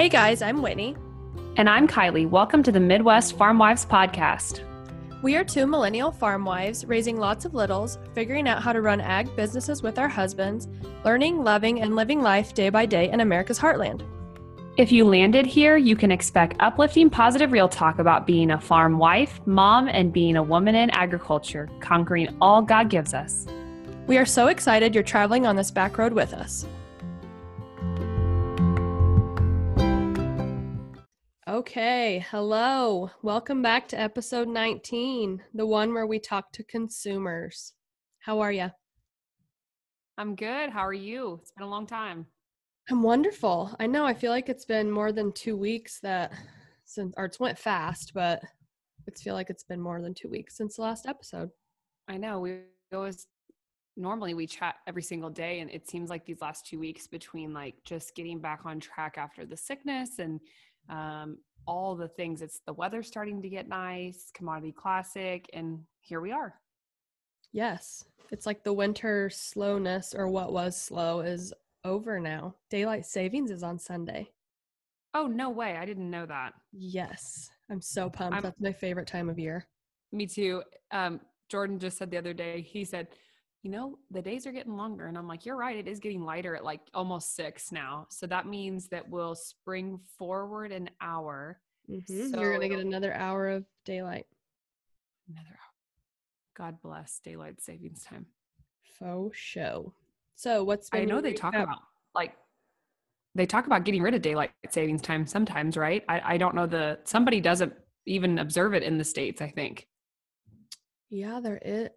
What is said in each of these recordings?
Hey guys, I'm Whitney. And I'm Kylie. Welcome to the Midwest Farm Wives Podcast. We are two millennial farm wives raising lots of littles, figuring out how to run ag businesses with our husbands, learning, loving, and living life day by day in America's heartland. If you landed here, you can expect uplifting, positive real talk about being a farm wife, mom, and being a woman in agriculture, conquering all God gives us. We are so excited you're traveling on this back road with us. Okay, hello. Welcome back to episode 19, the one where we talk to consumers. How are you? I'm good. How are you? It's been a long time. I'm wonderful. I know. I feel like it's been more than two weeks that since, or it's went fast, but it's feel like it's been more than two weeks since the last episode. I know. We always normally we chat every single day, and it seems like these last two weeks between like just getting back on track after the sickness and um, all the things. It's the weather starting to get nice, commodity classic, and here we are. Yes. It's like the winter slowness or what was slow is over now. Daylight savings is on Sunday. Oh, no way. I didn't know that. Yes. I'm so pumped. I'm, That's my favorite time of year. Me too. Um, Jordan just said the other day, he said, you know, the days are getting longer. And I'm like, you're right. It is getting lighter at like almost six now. So that means that we'll spring forward an hour. Mm-hmm. So you're going to get another hour of daylight. Another hour. God bless daylight savings time. Faux show. So what's I know they talk about like they talk about getting rid of daylight savings time sometimes, right? I, I don't know the somebody doesn't even observe it in the states, I think. Yeah, there is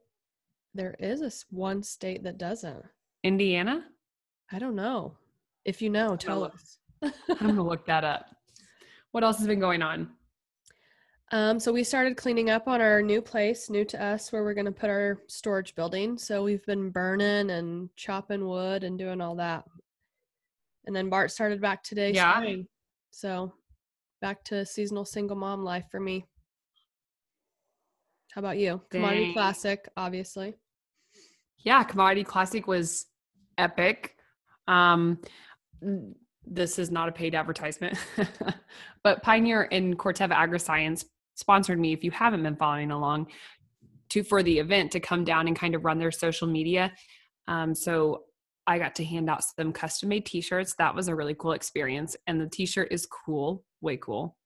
there is a one state that doesn't. Indiana? I don't know. If you know, tell us. I'm going to look that up. What else has been going on? Um, so we started cleaning up on our new place, new to us, where we're going to put our storage building. So we've been burning and chopping wood and doing all that. And then Bart started back today. Yeah. Spring. So back to seasonal single mom life for me. How about you? Dang. Commodity Classic, obviously yeah, Commodity Classic was epic. Um, this is not a paid advertisement, but Pioneer and Corteva AgriScience sponsored me. If you haven't been following along, to for the event to come down and kind of run their social media. Um, so I got to hand out some custom made T-shirts. That was a really cool experience, and the T-shirt is cool, way cool.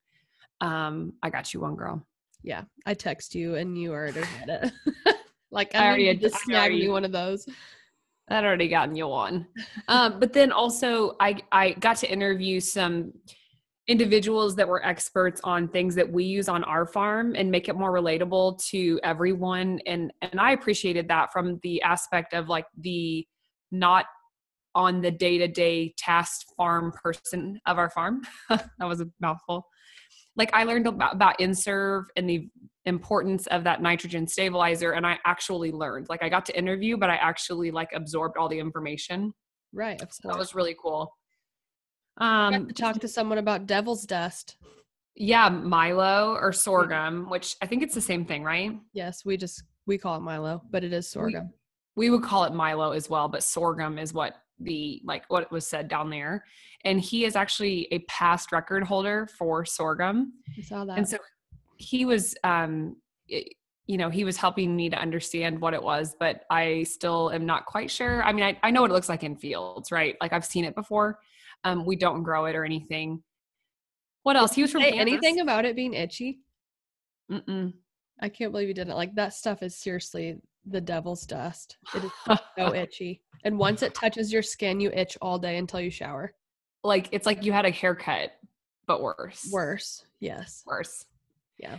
Um, I got you one, girl. Yeah, I text you, and you already had it. Like I, I already had just snag you one of those. I'd already gotten you one. um, but then also I I got to interview some individuals that were experts on things that we use on our farm and make it more relatable to everyone and and I appreciated that from the aspect of like the not on the day-to-day task farm person of our farm that was a mouthful like I learned about, about N-Serve and the importance of that nitrogen stabilizer and I actually learned. Like I got to interview, but I actually like absorbed all the information. Right. So that was really cool. Um to talk to someone about devil's dust. Yeah, Milo or sorghum, which I think it's the same thing, right? Yes, we just we call it Milo, but it is sorghum. We, we would call it Milo as well, but sorghum is what the like what was said down there and he is actually a past record holder for sorghum I saw that. and so he was um it, you know he was helping me to understand what it was but i still am not quite sure i mean i, I know what it looks like in fields right like i've seen it before um we don't grow it or anything what else he was from anything about it being itchy Mm-mm. i can't believe you didn't like that stuff is seriously the devil's dust it is so itchy and once it touches your skin, you itch all day until you shower. Like it's like you had a haircut, but worse. Worse. Yes. Worse. Yeah.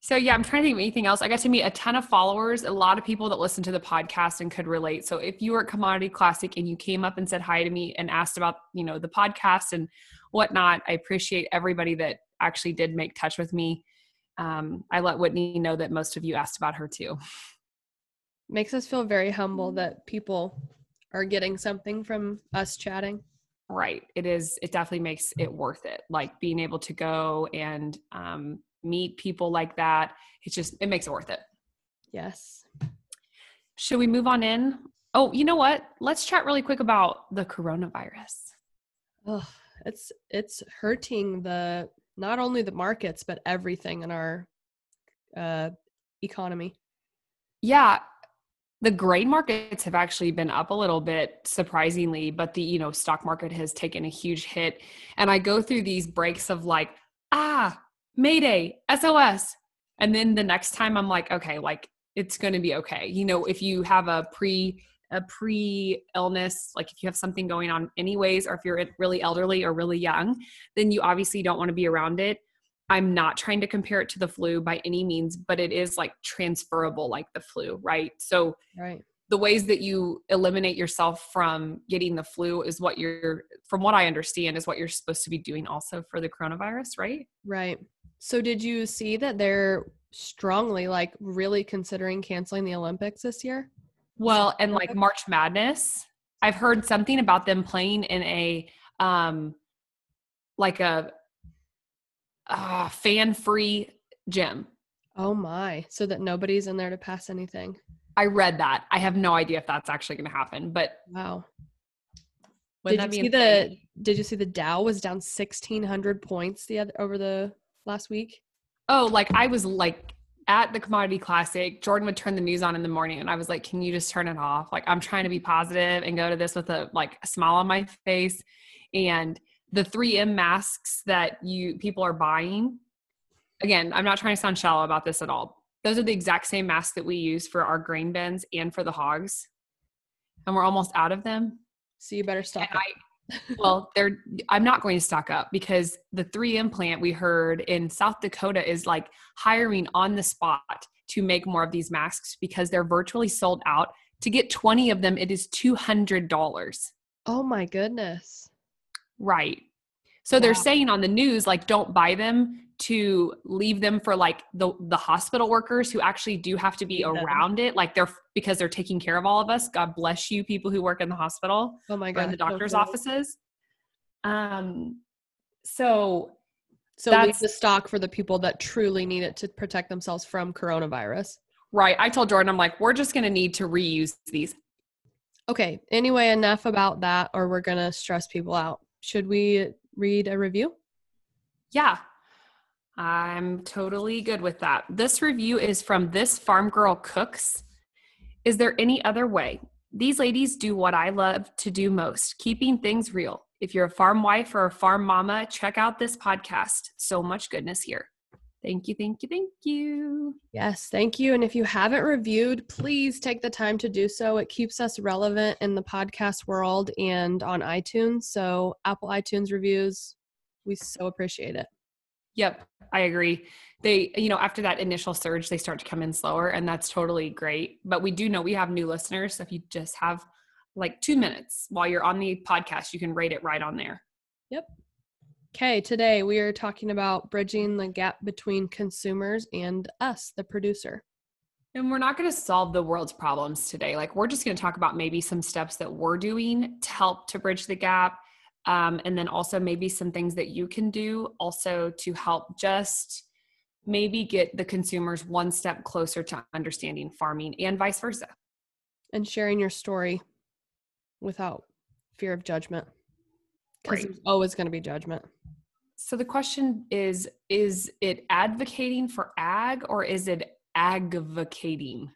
So yeah, I'm trying to think of anything else. I got to meet a ton of followers, a lot of people that listen to the podcast and could relate. So if you were at Commodity Classic and you came up and said hi to me and asked about, you know, the podcast and whatnot, I appreciate everybody that actually did make touch with me. Um, I let Whitney know that most of you asked about her too. Makes us feel very humble that people are getting something from us chatting. Right. It is, it definitely makes it worth it. Like being able to go and um, meet people like that. It's just, it makes it worth it. Yes. Should we move on in? Oh, you know what? Let's chat really quick about the coronavirus. Oh, it's it's hurting the not only the markets but everything in our uh economy. Yeah, the grain markets have actually been up a little bit surprisingly, but the, you know, stock market has taken a huge hit. And I go through these breaks of like, ah, Mayday, SOS. And then the next time I'm like, okay, like it's going to be okay. You know, if you have a pre a pre illness, like if you have something going on anyways, or if you're really elderly or really young, then you obviously don't want to be around it. I'm not trying to compare it to the flu by any means, but it is like transferable like the flu, right? So right. The ways that you eliminate yourself from getting the flu is what you're from what I understand is what you're supposed to be doing also for the coronavirus, right? Right. So did you see that they're strongly like really considering canceling the Olympics this year? Well, and like March Madness, I've heard something about them playing in a um like a uh, fan-free gym. Oh my. So that nobody's in there to pass anything. I read that. I have no idea if that's actually going to happen, but wow. Did you see the did you see the Dow was down 1600 points the other over the last week? Oh, like I was like at the commodity classic, Jordan would turn the news on in the morning and I was like, "Can you just turn it off?" Like I'm trying to be positive and go to this with a like a smile on my face and the 3M masks that you people are buying. Again, I'm not trying to sound shallow about this at all. Those are the exact same masks that we use for our grain bins and for the hogs. And we're almost out of them. So you better stock up. well, they're I'm not going to stock up because the 3M plant we heard in South Dakota is like hiring on the spot to make more of these masks because they're virtually sold out. To get 20 of them, it is $200. Oh my goodness. Right. So wow. they're saying on the news like don't buy them to leave them for like the the hospital workers who actually do have to be yeah. around it like they're because they're taking care of all of us. God bless you people who work in the hospital oh my god in the doctor's okay. offices. Um so so that's the stock for the people that truly need it to protect themselves from coronavirus. Right i told jordan i'm like we're just going to need to reuse these. Okay anyway enough about that or we're going to stress people out. Should we read a review? Yeah I'm totally good with that. This review is from This Farm Girl Cooks. Is there any other way? These ladies do what I love to do most keeping things real. If you're a farm wife or a farm mama, check out this podcast. So much goodness here. Thank you, thank you, thank you. Yes, thank you. And if you haven't reviewed, please take the time to do so. It keeps us relevant in the podcast world and on iTunes. So, Apple iTunes reviews, we so appreciate it. Yep, I agree. They, you know, after that initial surge, they start to come in slower, and that's totally great. But we do know we have new listeners. So if you just have like two minutes while you're on the podcast, you can rate it right on there. Yep. Okay, today we are talking about bridging the gap between consumers and us, the producer. And we're not going to solve the world's problems today. Like, we're just going to talk about maybe some steps that we're doing to help to bridge the gap um, and then also maybe some things that you can do also to help just maybe get the consumers one step closer to understanding farming and vice versa. And sharing your story without fear of judgment. Because right. there's always going to be judgment. So the question is is it advocating for ag or is it advocating?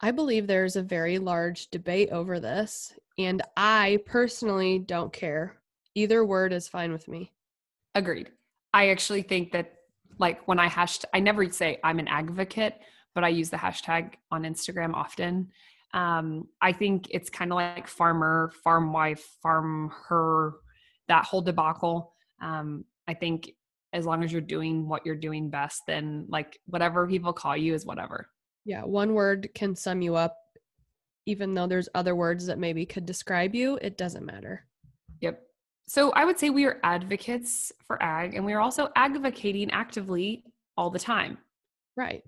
I believe there's a very large debate over this, and I personally don't care. Either word is fine with me. Agreed. I actually think that, like, when I hashed, I never say I'm an advocate, but I use the hashtag on Instagram often. Um, I think it's kind of like farmer, farm wife, farm her, that whole debacle. Um, I think as long as you're doing what you're doing best, then like whatever people call you is whatever. Yeah, one word can sum you up. Even though there's other words that maybe could describe you, it doesn't matter. Yep. So I would say we are advocates for ag and we are also advocating actively all the time. Right.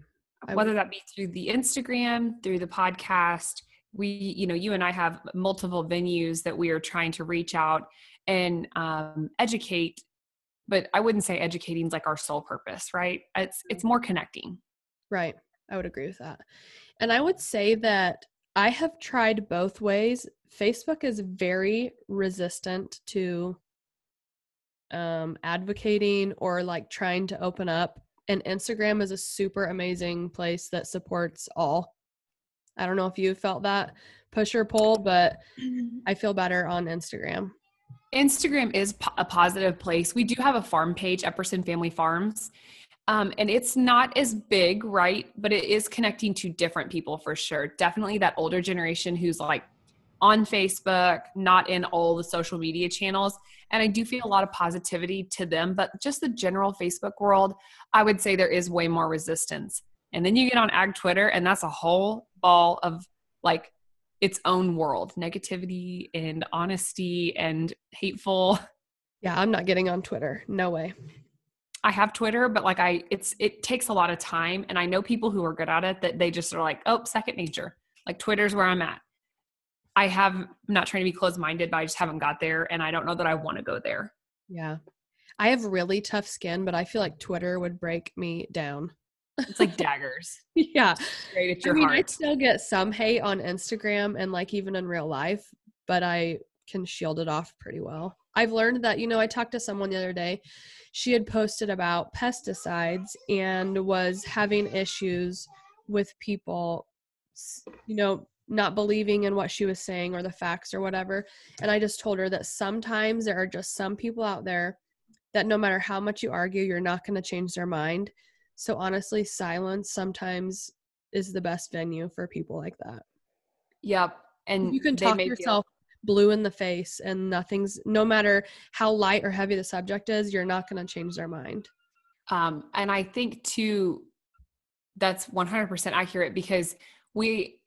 Whether that be through the Instagram, through the podcast, we, you know, you and I have multiple venues that we are trying to reach out and um, educate. But I wouldn't say educating is like our sole purpose, right? It's it's more connecting. Right. I would agree with that. And I would say that I have tried both ways. Facebook is very resistant to um, advocating or like trying to open up. And Instagram is a super amazing place that supports all. I don't know if you felt that push or pull, but I feel better on Instagram. Instagram is po- a positive place. We do have a farm page, Epperson Family Farms. Um, and it's not as big, right? But it is connecting to different people for sure. Definitely that older generation who's like on Facebook, not in all the social media channels. And I do feel a lot of positivity to them, but just the general Facebook world, I would say there is way more resistance. And then you get on ag Twitter, and that's a whole ball of like its own world negativity and honesty and hateful. Yeah, I'm not getting on Twitter. No way. I have Twitter, but like I, it's it takes a lot of time, and I know people who are good at it that they just are like, oh, second nature. Like Twitter's where I'm at. I have I'm not trying to be closed minded, but I just haven't got there, and I don't know that I want to go there. Yeah, I have really tough skin, but I feel like Twitter would break me down. It's like daggers. yeah, Straight at your I mean, heart. I still get some hate on Instagram and like even in real life, but I can shield it off pretty well. I've learned that, you know, I talked to someone the other day. She had posted about pesticides and was having issues with people, you know, not believing in what she was saying or the facts or whatever. And I just told her that sometimes there are just some people out there that no matter how much you argue, you're not going to change their mind. So honestly, silence sometimes is the best venue for people like that. Yep. And You can talk yourself blue in the face and nothing's no matter how light or heavy the subject is, you're not going to change their mind. Um, and I think too, that's 100% accurate because we,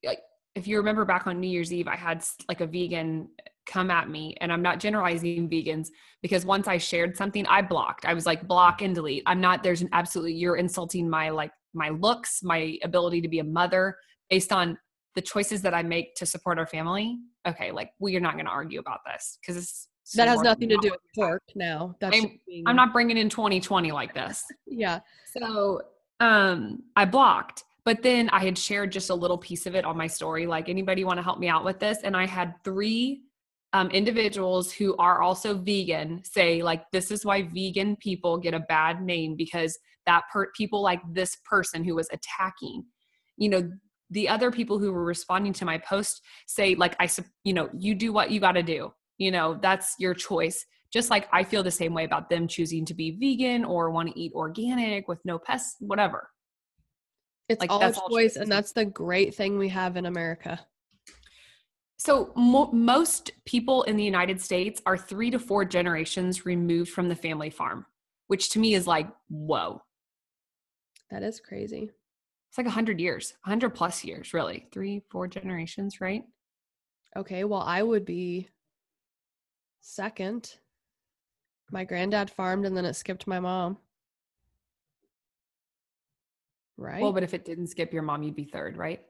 if you remember back on New Year's Eve, I had like a vegan come at me, and I'm not generalizing vegans because once I shared something, I blocked. I was like, block and delete. I'm not, there's an absolutely, you're insulting my like my looks, my ability to be a mother based on the choices that I make to support our family. Okay, like we are not going to argue about this because it's That has nothing to do with pork now. That's I'm- being- I'm not bringing in 2020 like this. Yeah. So um I blocked, but then I had shared just a little piece of it on my story like anybody want to help me out with this and I had 3 um, individuals who are also vegan say like this is why vegan people get a bad name because that per- people like this person who was attacking you know the other people who were responding to my post say like i you know you do what you got to do you know that's your choice just like i feel the same way about them choosing to be vegan or want to eat organic with no pests whatever It's Like, all that's a all choice, and that's the great thing we have in America. So mo- most people in the United States are three to four generations removed from the family farm, which to me is like, whoa. That is crazy. It's like a hundred years, hundred plus years, really. Three, four generations, right? Okay, well, I would be second. My granddad farmed and then it skipped my mom. Right? Well, but if it didn't skip your mom, you'd be third, right?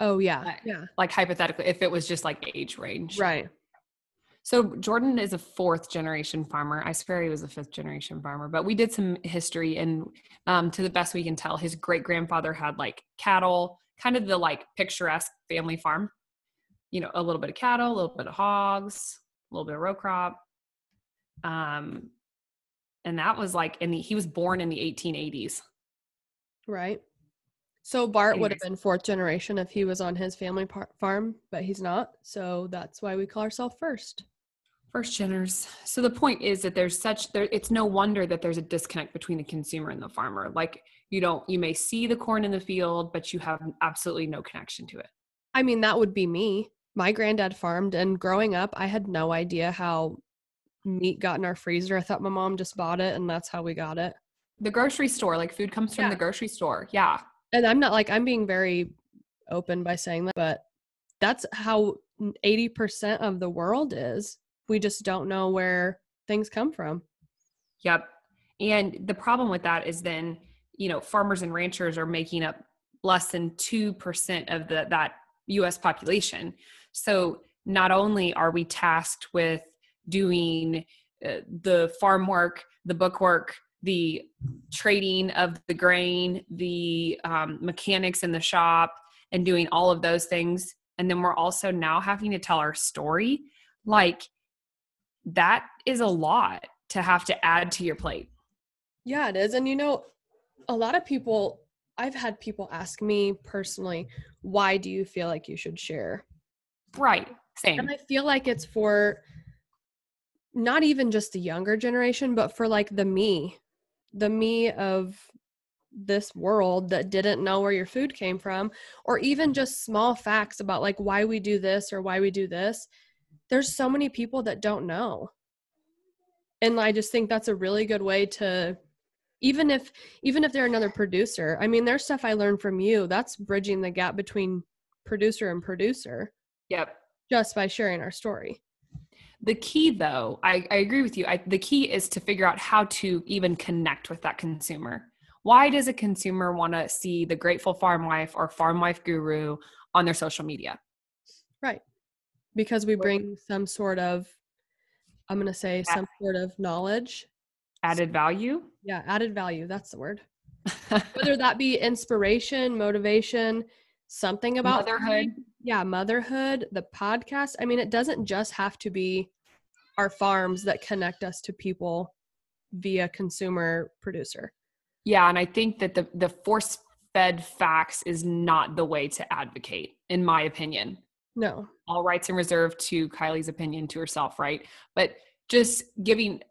oh, yeah. Yeah. Like hypothetically, if it was just like age range. Right. So Jordan is a fourth generation farmer. I swear he was a fifth generation farmer, but we did some history and um, to the best we can tell, his great grandfather had like cattle, kind of the like picturesque family farm. You know, a little bit of cattle, a little bit of hogs, a little bit of row crop. Um, and that was like in the he was born in the 1880s. Right. So Bart would have been fourth generation if he was on his family par- farm, but he's not. So that's why we call ourselves first. First geners. So the point is that there's such there it's no wonder that there's a disconnect between the consumer and the farmer. Like you don't you may see the corn in the field, but you have absolutely no connection to it. I mean, that would be me. My granddad farmed, and growing up, I had no idea how meat got in our freezer. I thought my mom just bought it, and that's how we got it. The grocery store, like food comes from Yeah. the grocery store. Yeah. And I'm not like, I'm being very open by saying that, but that's how 80% of the world is. We just don't know where things come from. Yep. And the problem with that is then, you know, farmers and ranchers are making up less than 2% of the that US population. So not only are we tasked with doing uh, the farm work, the book work, the trading of the grain, the um, mechanics in the shop, and doing all of those things. And then we're also now having to tell our story. Like, that is a lot to have to add to your plate. Yeah, it is. And you know, a lot of people, I've had people ask me personally, why do you feel like you should share? Right. Same. And I feel like it's for not even just the younger generation, but for like the me, the me of this world that didn't know where your food came from, or even just small facts about like why we do this or why we do this. There's so many people that don't know. And I just think that's a really good way to even if even if they're another producer. I mean, there's stuff I learned from you. That's bridging the gap between producer and producer. Yep. Just by sharing our story. The key, though, I, I agree with you. I, the key is to figure out how to even connect with that consumer. Why does a consumer want to see the Grateful Farm Wife or Farm Wife Guru on their social media? Right. Because we bring some sort of, I'm going to say, some sort of knowledge. Added value? Yeah, added value. That's the word. Whether that be inspiration, motivation, something about motherhood. Yeah, motherhood, the podcast. I mean, it doesn't just have to be our farms that connect us to people via consumer producer. Yeah, and I think that the the force fed facts is not the way to advocate, in my opinion. No. All rights and reserved to Kylie's opinion to herself, right? But just giving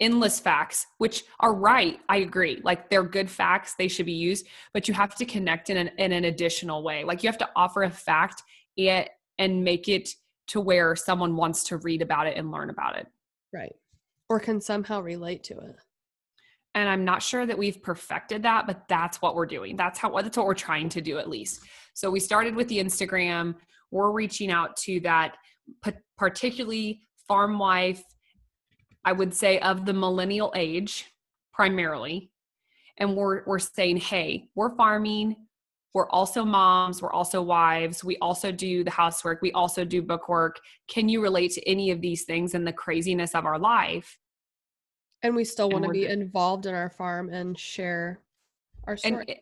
endless facts, which are right. I agree. Like they're good facts, they should be used, but you have to connect in an, in an additional way. Like you have to offer a fact and, and make it to where someone wants to read about it and learn about it. Right. Or can somehow relate to it. And I'm not sure that we've perfected that, but that's what we're doing. That's how that's what we're trying to do at least. So we started with the Instagram. We're reaching out to that particularly farm wife I would say of the millennial age primarily. And we're we're saying, hey, we're farming, we're also moms, we're also wives, we also do the housework, we also do book work. Can you relate to any of these things and the craziness of our life? And we still want to be involved in our farm and share our story. And,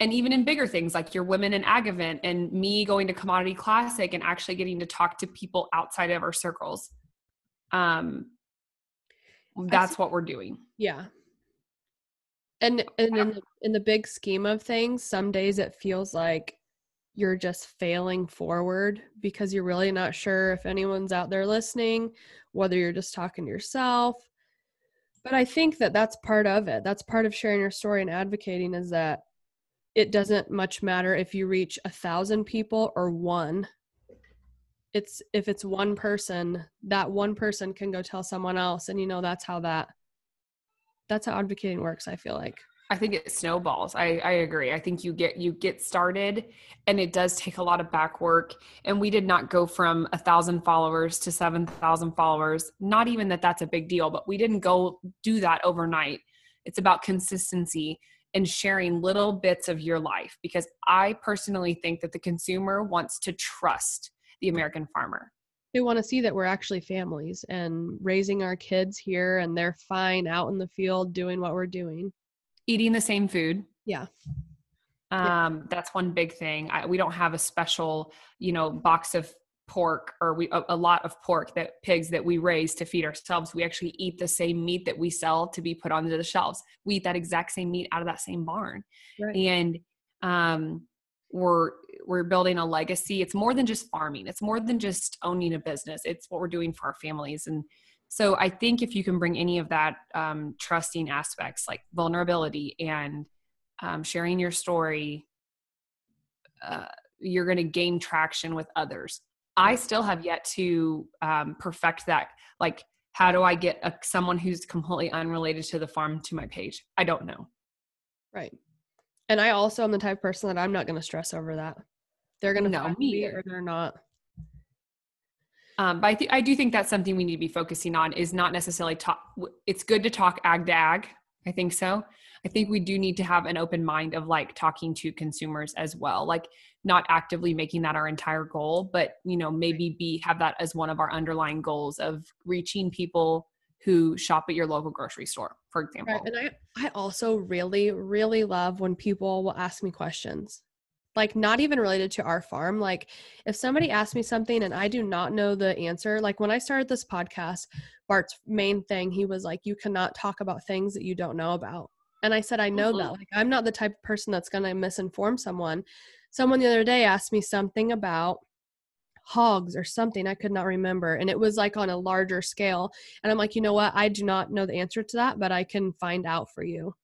and even in bigger things like your women in ag event and me going to commodity classic and actually getting to talk to people outside of our circles. Um that's what we're doing. Yeah. And, and in, the, in the big scheme of things some days it feels like you're just failing forward because you're really not sure if anyone's out there listening whether you're just talking to yourself. But i think that that's part of it. That's part of sharing your story and advocating is that it doesn't much matter if you reach a thousand people or one. It's if it's one person that one person can go tell someone else and you know that's how that that's how advocating works i feel like. I think it snowballs. I i agree. I think you get you get started and it does take a lot of back work. And we did not go from a thousand followers to seven thousand followers. Not even that that's a big deal but we didn't go do that overnight. It's about consistency and sharing little bits of your life because i personally think that the consumer wants to trust the American farmer. They want to see that we're actually families and raising our kids here and they're fine out in the field doing what we're doing. Eating the same food. Yeah. Um, yeah. that's one big thing. I, we don't have a special, you know, box of pork or we a, a, lot of pork that pigs that we raise to feed ourselves we actually eat the same meat that we sell to be put onto the shelves. We eat that exact same meat out of that same barn. Right. and um we're we're building a legacy. It's more than just farming. It's more than just owning a business. It's what we're doing for our families. And so i think if you can bring any of that um, trusting aspects like vulnerability and um, sharing your story uh, you're going to gain traction with others i still have yet to um, perfect that like how do i get a, someone who's completely unrelated to the farm to my page i don't know right and I also am the type of person that I'm not going to stress over that. They're going to know me or they're not. Um, but I, th- I do think that's something we need to be focusing on is not necessarily talk. It's good to talk ag to ag. I think so. I think we do need to have an open mind of like talking to consumers as well, like not actively making that our entire goal, but you know maybe be have that as one of our underlying goals of reaching people who shop at your local grocery store, for example. Right. And I, I also really, really love when people will ask me questions. like not even related to our farm. Like if somebody asks me something and I do not know the answer, like when I started this podcast, Bart's main thing, he was like, you cannot talk about things that you don't know about. And I said, I know mm-hmm. that. Like I'm not the type of person that's going to misinform someone. Someone the other day asked me something about hogs or something I could not remember and it was like on a larger scale and I'm like you know what I do not know the answer to that but I can find out for you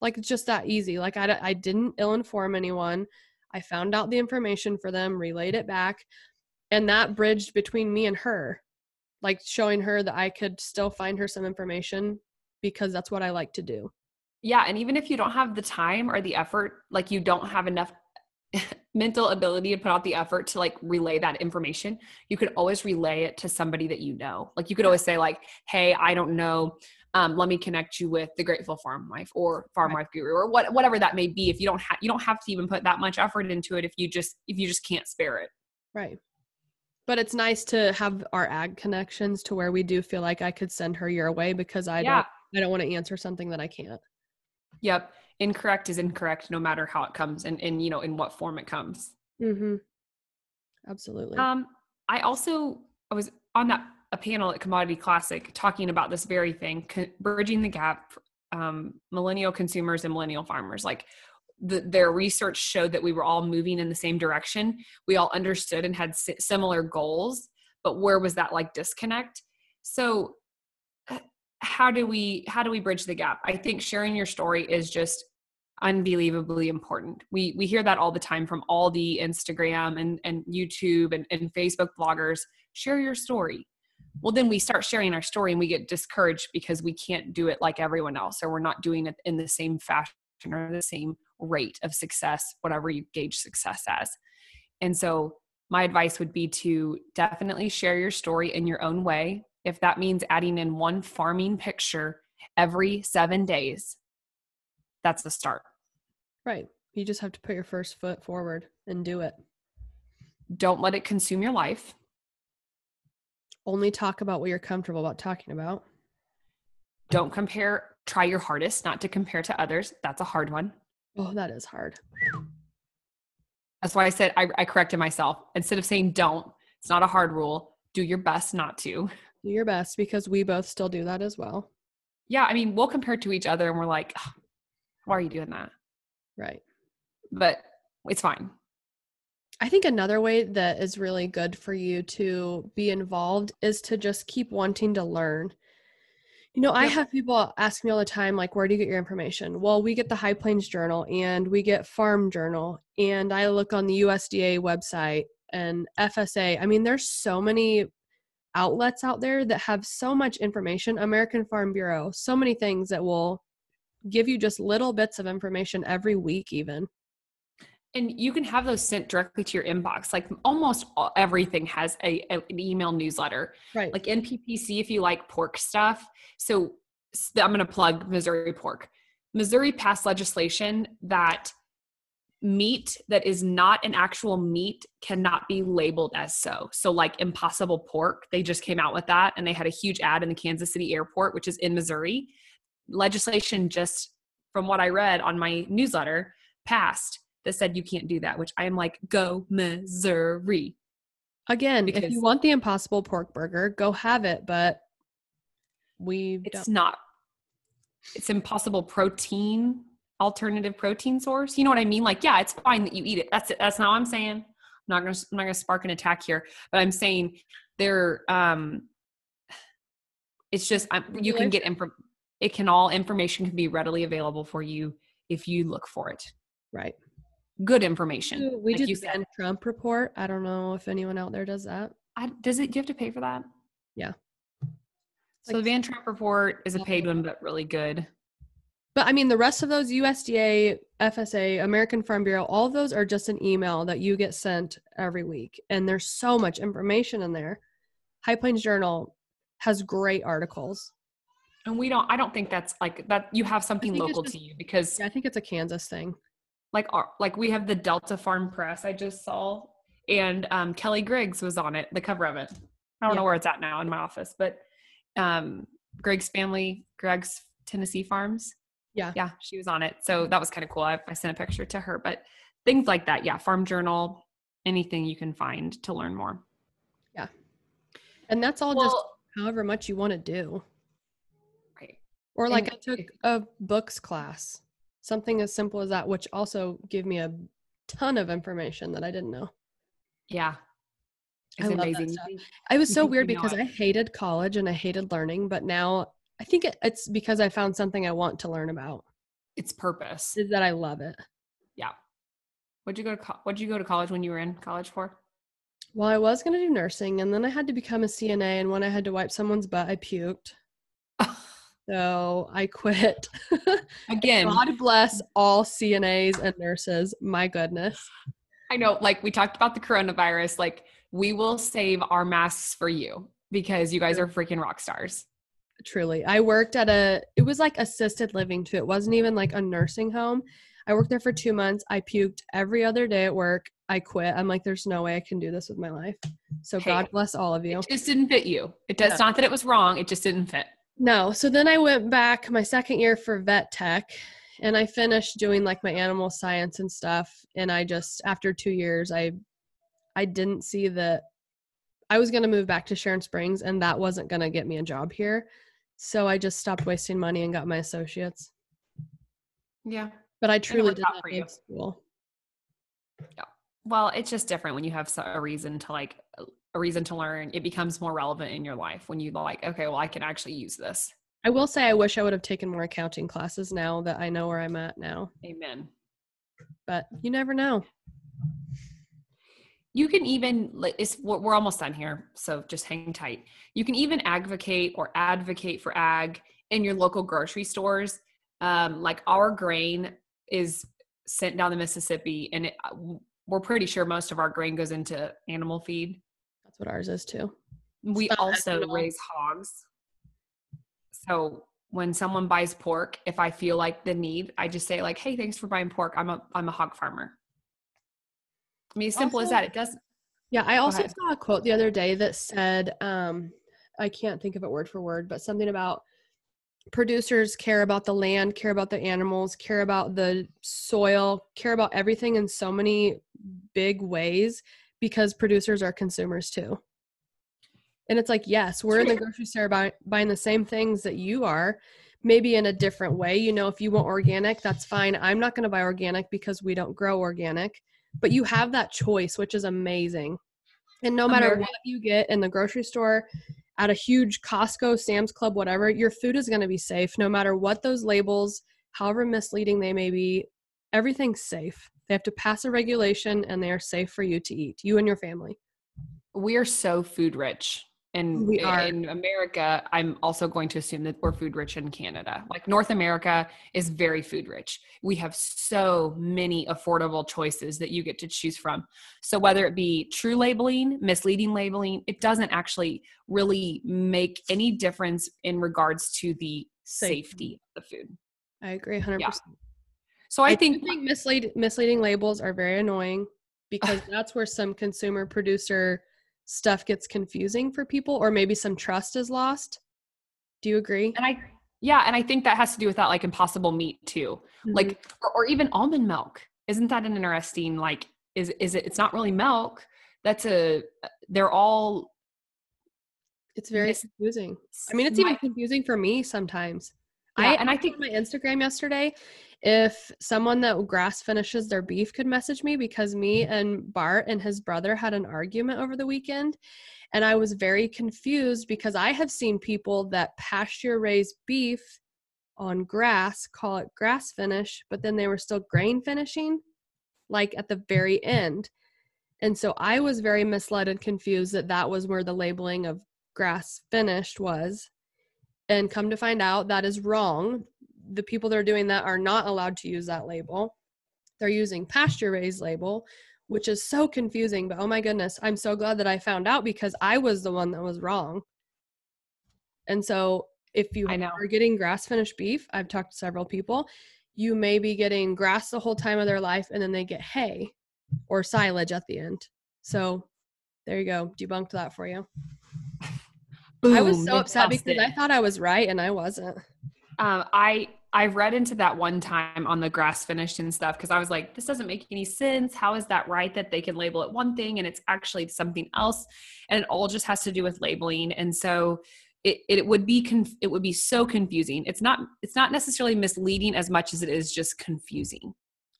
like it's just that easy like I, I didn't ill inform anyone I found out the information for them, relayed it back, and that bridged between me and her, like showing her that I could still find her some information because that's what I like to do. Yeah. And even if you don't have the time or the effort, like you don't have enough mental ability to put out the effort to like relay that information, you could always relay it to somebody that you know. Like you could always say, like, hey, I don't know um, let me connect you with the grateful farm wife or farm right. wife guru or what, whatever that may be if you don't have you don't have to even put that much effort into it if you just if you just can't spare it right but it's nice to have our ag connections to where we do feel like i could send her your way because i yeah. don't i don't want to answer something that i can't yep incorrect is incorrect no matter how it comes and and you know in what form it comes mm-hmm absolutely um i also i was on that a panel at Commodity Classic talking about this very thing, co- bridging the gap, um, millennial consumers and millennial farmers. Like the, their research showed that we were all moving in the same direction. We all understood and had si- similar goals, but where was that like disconnect? So how do we how do we bridge the gap? I think sharing your story is just unbelievably important. We we hear that all the time from all the Instagram and, and YouTube and, and Facebook bloggers. Share your story well then we start sharing our story and we get discouraged because we can't do it like everyone else or we're not doing it in the same fashion or the same rate of success whatever you gauge success as and so my advice would be to definitely share your story in your own way if that means adding in one farming picture every 7 days that's the start right you just have to put your first foot forward and do it don't let it consume your life only talk about what you're comfortable about talking about. Don't compare, try your hardest not to compare to others. That's a hard one. Oh, that is hard. That's why I said I, I corrected myself. Instead of saying don't, it's not a hard rule. Do your best not to. Do your best because we both still do that as well. Yeah. I mean, we'll compare to each other and we're like, why are you doing that? Right. But it's fine. I think another way that is really good for you to be involved is to just keep wanting to learn. You know, I have people ask me all the time, like, where do you get your information? Well, we get the High Plains Journal and we get Farm Journal, and I look on the USDA website and FSA. I mean, there's so many outlets out there that have so much information. American Farm Bureau, so many things that will give you just little bits of information every week, even. And you can have those sent directly to your inbox. Like almost all, everything has a, a, an email newsletter. Right. Like nppc if you like pork stuff. So i'm going to plug missouri pork. Missouri passed legislation that meat that is not an actual meat cannot be labeled as so so like impossible pork they just came out with that and they had a huge ad in the kansas city airport which is in missouri legislation just from what i read on my newsletter passed that said you can't do that, which I am like, go Missouri. Again, because if you want the impossible pork burger, go have it, but we It's don't. not. It's impossible protein alternative protein source. You know what I mean? Like, yeah, it's fine that you eat it. That's it. That's not what I'm saying. I'm not gonna I'm not gonna spark an attack here, but I'm saying there um it's just I'm, you can get info it can all information can be readily available for you if you look for it. Right good information. We like the Trump report. I don't know if anyone out there does that. I, does it? Do you have to pay for that? Yeah. So like, the Van Trump report is a paid one, but really good. But I mean, the rest of those USDA, FSA, American Farm Bureau, all of those are just an email that you get sent every week, and there's so much information in there. High Plains Journal has great articles. And we don't. I don't think that's like that. You have something local just, to you because yeah, I think it's a Kansas thing like our, like we have the Delta Farm Press I just saw, and um, Kelly Griggs was on it, the cover of it. I don't yeah. know where it's at now in my office, but um, Greg's family, Greg's Tennessee Farms. Yeah, yeah, she was on it, so that was kind of cool. I, I sent a picture to her, but things like that. Yeah, farm journal, anything you can find to learn more. Yeah. And that's all just however much you want to do. right. Or And like I took a books class, something as simple as that, which also gave me a ton of information that I didn't know. Yeah. It's I love that amazing. Stuff. It was so weird because. I hated college and I hated learning, but now I think it's because I found something I want to learn about. It's purpose. Is that I love it. Yeah. What'd you go to co- what'd you go to college when you were in college for? Well, I was going to do nursing and then I had to become a CNA. And when I had to wipe someone's butt, I puked. So I quit. Again, God bless all CNAs and nurses. My goodness. I know, like we talked about the coronavirus, like we will save our masks for you because you guys are freaking rock stars. Truly. I worked at a, it was like assisted living too. It wasn't even like a nursing home. I worked there for two months. I puked every other day at work. I quit. I'm like, there's no way I can do this with my life. So Hey, God bless all of you. It just didn't fit you. It does Yeah. not that it was wrong, it just didn't fit. No. So then I went back my second year for vet tech and I finished doing like my animal science and stuff. And I just, after two years, I, I didn't see that I was going to move back to Sharon Springs and that wasn't going to get me a job here. So I just stopped wasting money and got my associates. Yeah. But I truly did not for school. Well, it's just different when you have a reason to like uh, a reason to learn. It becomes more relevant in your life when you like, okay, well, I can actually use this. I will say I wish I would have taken more accounting classes now that I know where I'm at now. Amen. But you never know. You can even like it's we're we're almost done here, so just hang tight. You can even advocate or advocate for ag in your local grocery stores. Um, like our grain is sent down the Mississippi, and it, we're pretty sure most of our grain goes into animal feed. That's what ours is too. We not also ethanol. raise hogs. So when someone buys pork, if I feel like the need, I just say like, "Hey, thanks for buying pork. I'm a I'm a hog farmer." I mean, simple as that. It does. Yeah, I also saw a quote the other day that said, um, I can't think of it word for word, but something about producers care about the land, care about the animals, care about the soil, care about everything in so many big ways because producers are consumers too. And it's like, yes, we're in the grocery store buy, buying the same things that you are, maybe in a different way. You know, if you want organic, that's fine. I'm not going to buy organic because we don't grow organic, but you have that choice, which is amazing. And no matter America- what you get in the grocery store, at a huge Costco, Sam's Club, whatever, your food is going to be safe no matter what those labels, however misleading they may be. Everything's safe. They have to pass a regulation and they are safe for you to eat, you and your family. we are so food rich and We are. in america i'm also going to assume that we're food rich in canada like north america is very food rich we have so many affordable choices that you get to choose from so whether it be true labeling misleading labeling it doesn't actually really make any difference in regards to the Safety. of the food I agree 100%. so i, I think think, think mislead, misleading labels are very annoying because that's where some consumer producer stuff gets confusing for people or maybe some trust is lost. Do you agree? and i yeah and i think that has to do with that like impossible meat too Mhm. like or, or even almond milk isn't that an interesting like is is it it's not really milk that's a they're all it's very confusing. I mean, it's even confusing for me sometimes. Yeah, I and I think- my Instagram yesterday if someone that grass finishes their beef could message me because me mm-hmm. and Bart and his brother had an argument over the weekend. And I was very confused because I have seen people that pasture raise beef on grass call it grass finish, but then they were still grain finishing, like at the very end. And so I was very misled and confused that that was where the labeling of grass finished was. And come to find out, that is wrong. The people that are doing that are not allowed to use that label. They're using pasture raised label, which is so confusing. But oh my goodness, I'm so glad that I found out because I was the one that was wrong. And so if you are getting grass finished beef, I've talked to several people, you may be getting grass the whole time of their life and then they get hay or silage at the end. So there you go. Debunked that for you. I was so upset because I thought I was right and I wasn't. um, I I read into that one time on the grass finished and stuff because I was like, this doesn't make any sense. How is that right that they can label it one thing and it's actually something else? And it all just has to do with labeling. And so it, it would be conf- it would be so confusing. It's not it's not necessarily misleading as much as it is just confusing.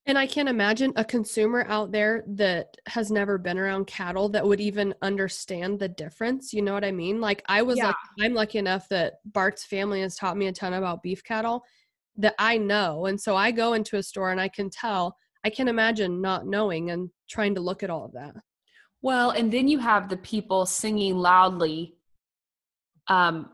And I can't imagine a consumer out there that has never been around cattle that would even understand the difference. You know what I mean? Like I was Yeah. like I'm lucky enough that Bart's family has taught me a ton about beef cattle that I know. And so I go into a store and I can tell. I can imagine not knowing and trying to look at all of that. Well, and then you have the people singing loudly. Um,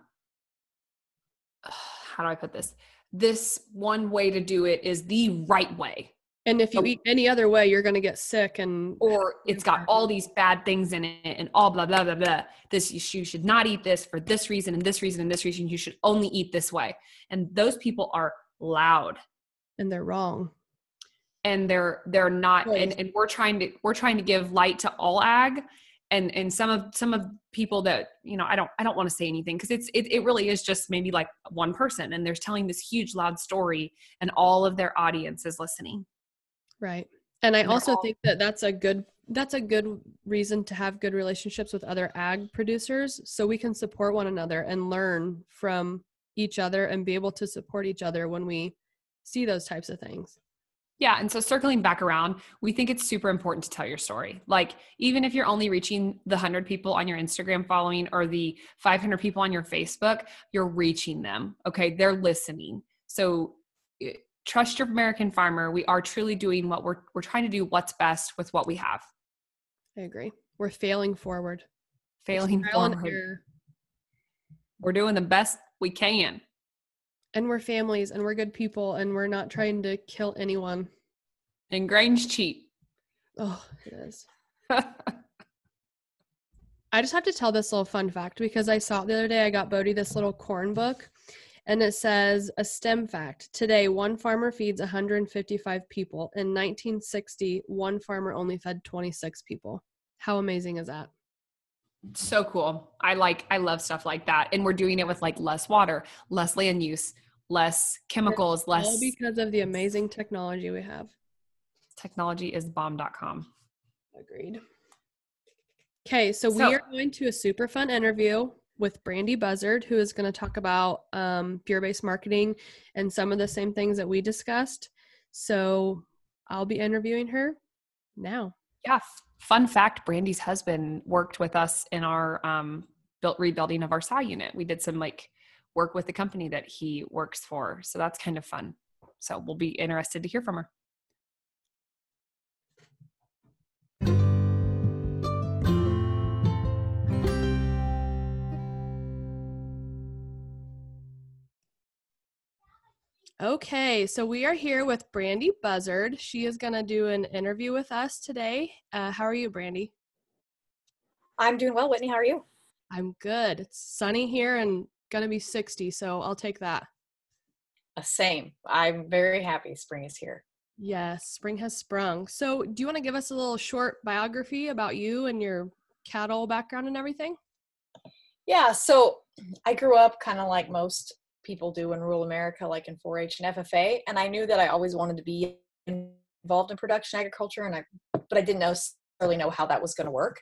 how do I put this? This one way to do it is the right way, And if you So- eat any other way, you're going to get sick and or it's got all these bad things in it, and all blah blah blah blah. This you should not eat this for this reason and this reason and this reason. You should only eat this way. And those people are loud. and they're wrong. and they're they're not and, and we're trying to we're trying to give light to all ag and and some of some of people that you know i don't i don't want to say anything because it's it, it really is just maybe like one person and they're telling this huge loud story and all of their audience is listening Right. And I also all- think that that's a good that's a good reason to have good relationships with other ag producers so we can support one another and learn from each other and be able to support each other when we see those types of things. yeah and so circling back around we think it's super important to tell your story like even if you're only reaching the 100 people on your instagram following or the 500 people on your facebook you're reaching them okay they're listening so trust your american farmer we are truly doing what we're we're trying to do what's best with what we have I agree. We're failing forward. failing forward. we're doing the best we can And we're families and we're good people and we're not trying to kill anyone. and grain's cheap Oh, it is. I just have to tell this little fun fact because I saw it the other day. I got Bodie this little corn book, and it says a STEM fact. Today, one farmer feeds 155 people. In 1960, one farmer only fed 26 people. How amazing is that? so cool i like i love stuff like that and we're doing it with like less water less land use less chemicals less All because of the amazing technology we have. technology is bomb.com Agreed. Okay, so, So- we are going to a super fun interview with Brandy Buzzard, who is going to talk about um, fear-based marketing and some of the same things that we discussed. So I'll be interviewing her now. yeah fun fact brandy's husband worked with us in our um built rebuilding of our sow unit we did some like work with the company that he works for so that's kind of fun so we'll be interested to hear from her Okay, so we are here with Brandy Buzzard. She is going to do an interview with us today. Uh, how are you, Brandy? I'm doing well, Whitney. How are you? I'm good. It's sunny here and going to be 60, so I'll take that. Uh, same. I'm very happy spring is here. Yes, spring has sprung. So, do you want to give us a little short biography about you and your cattle background and everything? Yeah, so I grew up kind of like most people do in rural America, like in 4-H and FFA, and I knew that I always wanted to be involved in production agriculture, and I, but I didn't know, necessarily know how that was going to work.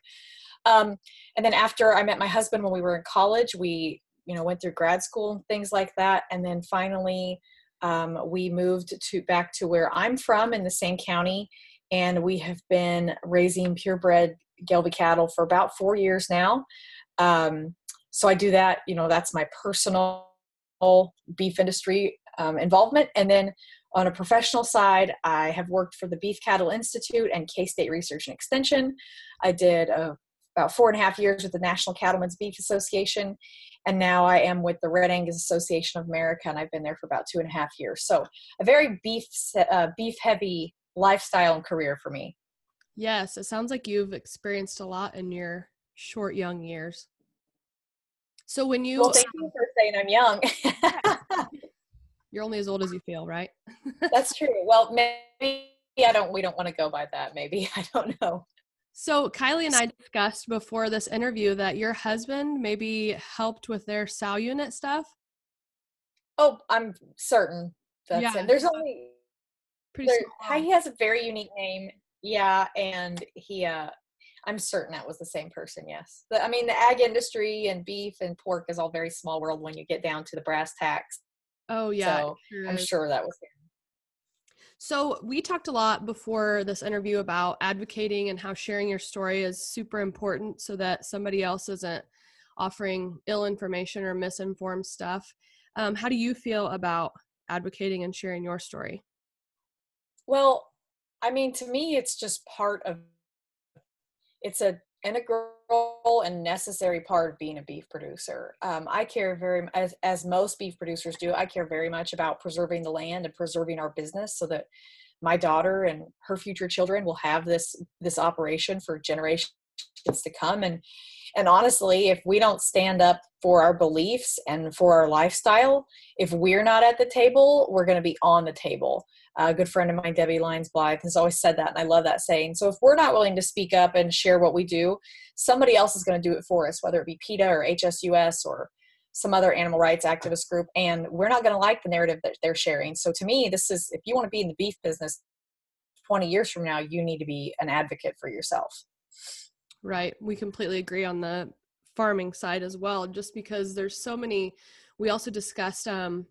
Um, and then after I met my husband when we were in college, we you know went through grad school and things like that, and then finally um, we moved to back to where I'm from in the same county, and we have been raising purebred Gelbvieh cattle for about four years now. Um, so I do that. You know, that's my personal beef industry um, involvement, and then on a professional side, I have worked for the Beef Cattle Institute and K State Research and Extension. I did uh, about four and a half years with the National Cattlemen's Beef Association, and now I am with the Red Angus Association of America, and I've been there for about two and a half years. So a very beef uh, beef heavy lifestyle and career for me. Yes, it sounds like you've experienced a lot in your short young years. So, when you Well, thank you for saying I'm young. you're only as old as you feel, right? That's true. Well, maybe I don't. We don't want to go by that. Maybe I don't know. So, Kylie and I discussed before this interview that your husband maybe helped with their sow unit stuff. Oh, I'm certain That's Yeah. him. There's only Pretty there, he has a very unique name. Yeah, and he uh I'm certain that was the same person, yes. But, I mean the ag industry and beef and pork is all very small world when you get down to the brass tacks. Oh yeah. So, sure I'm sure that was him. So, we talked a lot before this interview about advocating and how sharing your story is super important so that somebody else isn't offering ill information or misinformed stuff. Um, how do you feel about advocating and sharing your story? Well, I mean, to me, it's just part of. It's a integral and necessary part of being a beef producer. Um, I care very, as as most beef producers do, I care very much about preserving the land and preserving our business, so that my daughter and her future children will have this this operation for generations to come. And and honestly, if we don't stand up for our beliefs and for our lifestyle, if we're not at the table, we're going to be on the table a good friend of mine, Debbie Lyons Blythe, has always said that, and I love that saying. So if we're not willing to speak up and share what we do, somebody else is going to do it for us, whether it be PETA or HSUS or some other animal rights activist group, and we're not going to like the narrative that they're sharing. So to me, this is if you want to be in the beef business 20 years from now, you need to be an advocate for yourself. Right. We completely agree on the farming side as well, just because there's so many. We also discussed um,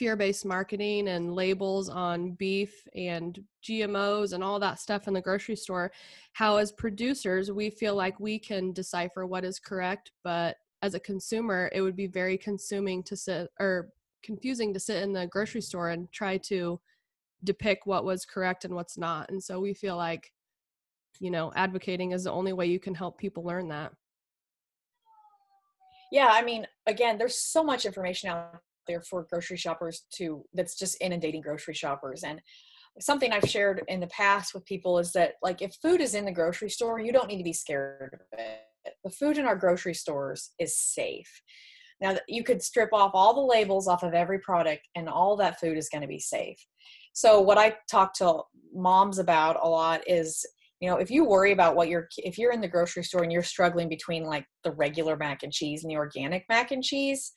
fear based marketing and labels on beef and GMOs and all that stuff in the grocery store. How, as producers, we feel like we can decipher what is correct, but as a consumer, it would be very consuming to sit or confusing to sit in the grocery store and try to depict what was correct and what's not. And so we feel like you know advocating is the only way you can help people learn that Yeah, I mean, again, there's so much information out there for grocery shoppers to that's just inundating grocery shoppers and something I've shared in the past with people is that like if food is in the grocery store, you don't need to be scared of it. The food in our grocery stores is safe. Now you could strip off all the labels off of every product and all that food is going to be safe. So what I talk to moms about a lot is you know if you worry about what you're if you're in the grocery store and you're struggling between like the regular mac and cheese and the organic mac and cheese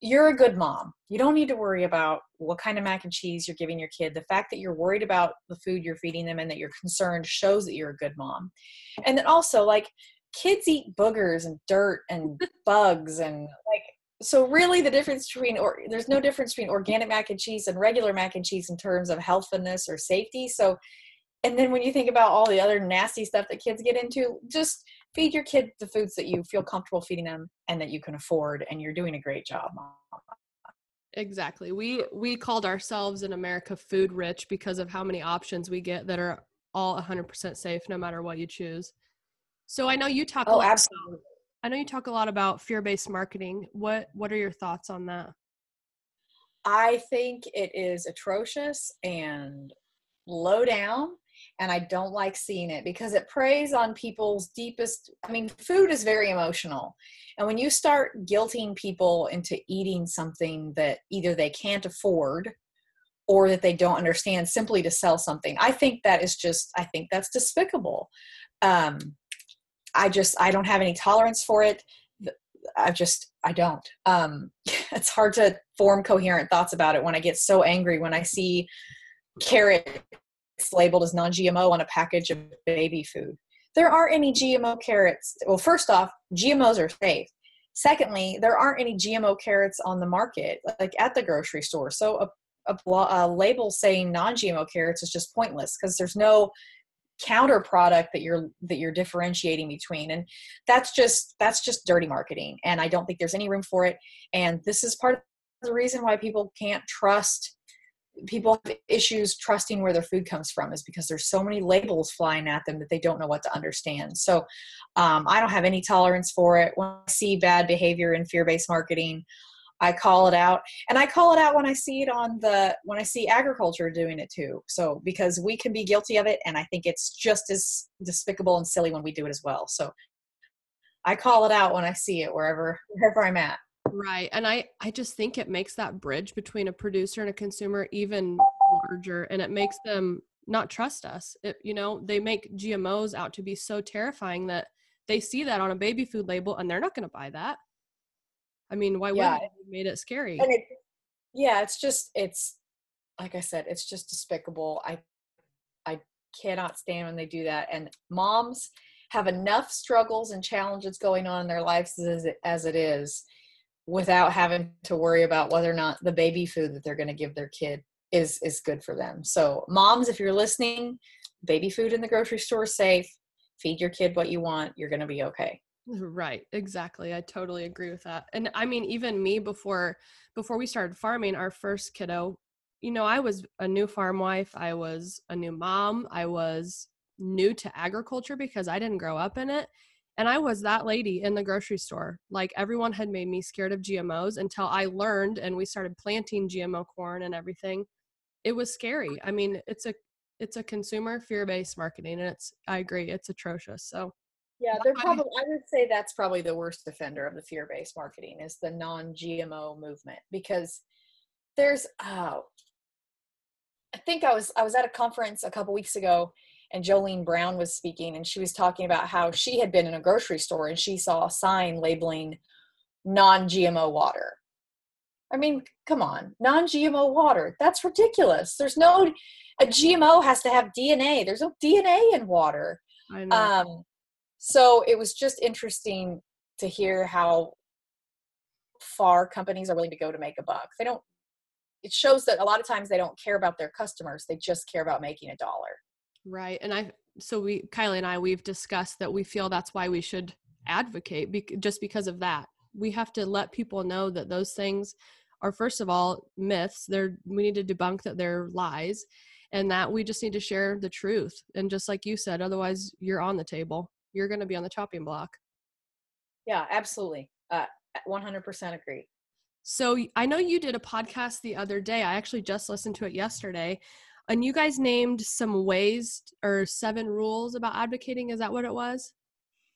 you're a good mom. You don't need to worry about what kind of mac and cheese you're giving your kid. The fact that you're worried about the food you're feeding them and that you're concerned shows that you're a good mom. And then also, like, kids eat boogers and dirt and bugs and like so really the difference between or there's no difference between organic mac and cheese and regular mac and cheese in terms of healthfulness or safety so and then when you think about all the other nasty stuff that kids get into just feed your kid the foods that you feel comfortable feeding them and that you can afford and you're doing a great job mom exactly. We we called ourselves in america food rich because of how many options we get that are all 100% safe no matter what you choose. So i know you talk a oh lot absolutely i know you talk a lot about fear-based marketing. What what are your thoughts on that? I think it is atrocious and low down and I don't like seeing it because it preys on people's deepest. I mean, food is very emotional. And when you start guilting people into eating something that either they can't afford or that they don't understand simply to sell something, I think that is just, I think that's despicable. Um, I just, I don't have any tolerance for it. I just, I don't. Um, it's hard to form coherent thoughts about it when I get so angry when I see carrot labeled as non-GMO on a package of baby food. There aren't any GMO carrots. Well, first off, GMOs are safe. Secondly, there aren't any GMO carrots on the market, like at the grocery store. So a, a, a label saying non-GMO carrots is just pointless because there's no counter product that you're that you're differentiating between and that's just that's just dirty marketing and i don't think there's any room for it and this is part of the reason why people can't trust people have issues trusting where their food comes from is because there's so many labels flying at them that they don't know what to understand. So um, i don't have any tolerance for it. When i see bad behavior in fear-based marketing i call it out. And i call it out when i see it on the when i see agriculture doing it too. So because we can be guilty of it and i think it's just as despicable and silly when we do it as well. So i call it out when i see it wherever wherever i'm at right and i i just think it makes that bridge between a producer and a consumer even larger and it makes them not trust us it, you know they make gmos out to be so terrifying that they see that on a baby food label and they're not going to buy that i mean why Yeah. wouldn't they? Made it scary it yeah it's just it's like I said, it's just despicable. I I cannot stand when they do that. And moms have enough struggles and challenges going on in their lives as it, as it is without having to worry about whether or not the baby food that they're going to give their kid is is good for them. So moms, if you're listening, baby food in the grocery store safe. Feed your kid what you want. You're going to be okay. Right, exactly. I totally agree with that. And I mean even me before before we started farming our first kiddo, you know, I was a new farm wife, I was a new mom, I was new to agriculture because I didn't grow up in it. And I was that lady in the grocery store. Like everyone had made me scared of GMOs until I learned and we started planting GMO corn and everything. It was scary. I mean, it's a it's a consumer fear-based marketing and it's I agree, it's atrocious. So yeah, they're probably I would say that's probably the worst offender of the fear-based marketing is the non-GMO movement because there's uh I think I was I was at a conference a couple weeks ago and Jolene Brown was speaking and she was talking about how she had been in a grocery store and she saw a sign labeling non-GMO water. I mean, come on, non-GMO water. That's ridiculous. There's no a GMO has to have DNA. There's no DNA in water. I know. Um so it was just interesting to hear how far companies are willing to go to make a buck. They don't it shows that a lot of times they don't care about their customers. They just care about making a dollar. Right. And I, so we, Kylie and I, we've discussed that we feel that's why we should advocate be, just because of that. We have to let people know that those things are, first of all, myths. They're, we need to debunk that they're lies and that we just need to share the truth. And just like you said, otherwise you're on the table, you're going to be on the chopping block. Yeah, absolutely. Uh, 100% agree. So I know you did a podcast the other day. I actually just listened to it yesterday and you guys named some ways or seven rules about advocating. Is that what it was?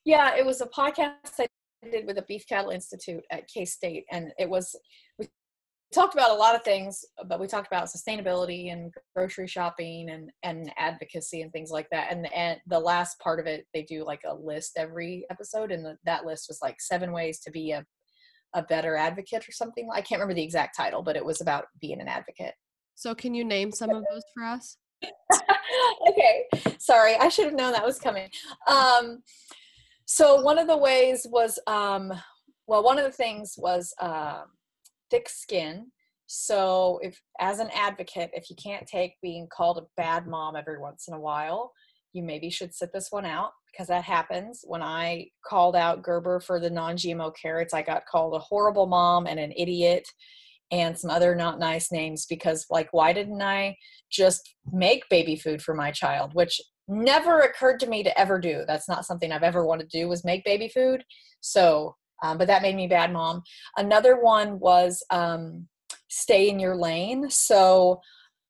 Yeah, it was a podcast I did with the Beef Cattle Institute at K State, and it was we talked about a lot of things, but we talked about sustainability and grocery shopping and and advocacy and things like that. And and the last part of it, they do like a list every episode, and the, that list was like seven ways to be a a better advocate or something. I can't remember the exact title, but it was about being an advocate. So can you name some of those for us? okay. Sorry, I should have known that was coming. Um, so one of the ways was, um, well, one of the things was uh, thick skin. So if, as an advocate, if you can't take being called a bad mom every once in a while, you maybe should sit this one out because that happens. When I called out Gerber for the non-GMO carrots, I got called a horrible mom and an idiot and some other not nice names because like why didn't i just make baby food for my child which never occurred to me to ever do. That's not something i've ever wanted to do was make baby food. So um, but that made me bad mom. Another one was um, stay in your lane. So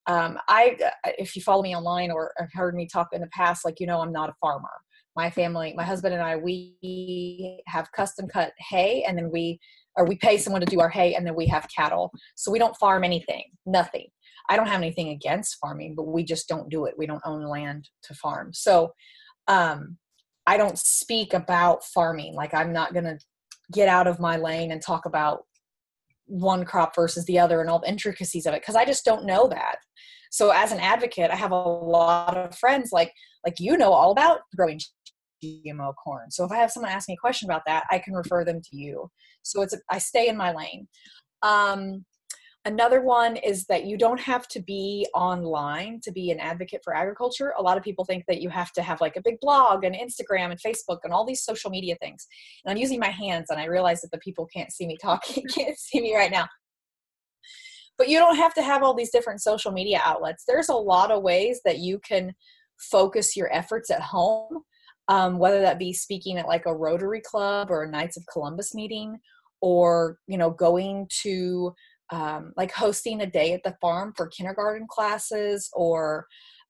um, i if you follow me online or heard me talk in the past like you know i'm not a farmer. My family my husband and i we have custom cut hay and then we or we pay someone to do our hay and then we have cattle. So we don't farm anything, nothing. I don't have anything against farming, but we just don't do it. We don't own land to farm. So um, I don't speak about farming. Like I'm not going to get out of my lane and talk about one crop versus the other and all the intricacies of it because I just don't know that. So as an advocate, I have a lot of friends like like you know all about growing GMO corn. So if I have someone ask me a question about that, I can refer them to you. So it's a, I stay in my lane. Um, another one is that you don't have to be online to be an advocate for agriculture. A lot of people think that you have to have like a big blog and Instagram and Facebook and all these social media things. And I'm using my hands and I realize that the people can't see me talking, can't see me right now. But you don't have to have all these different social media outlets. There's a lot of ways that you can focus your efforts at home um, whether that be speaking at like a Rotary Club or a Knights of Columbus meeting, or you know going to um, like hosting a day at the farm for kindergarten classes, or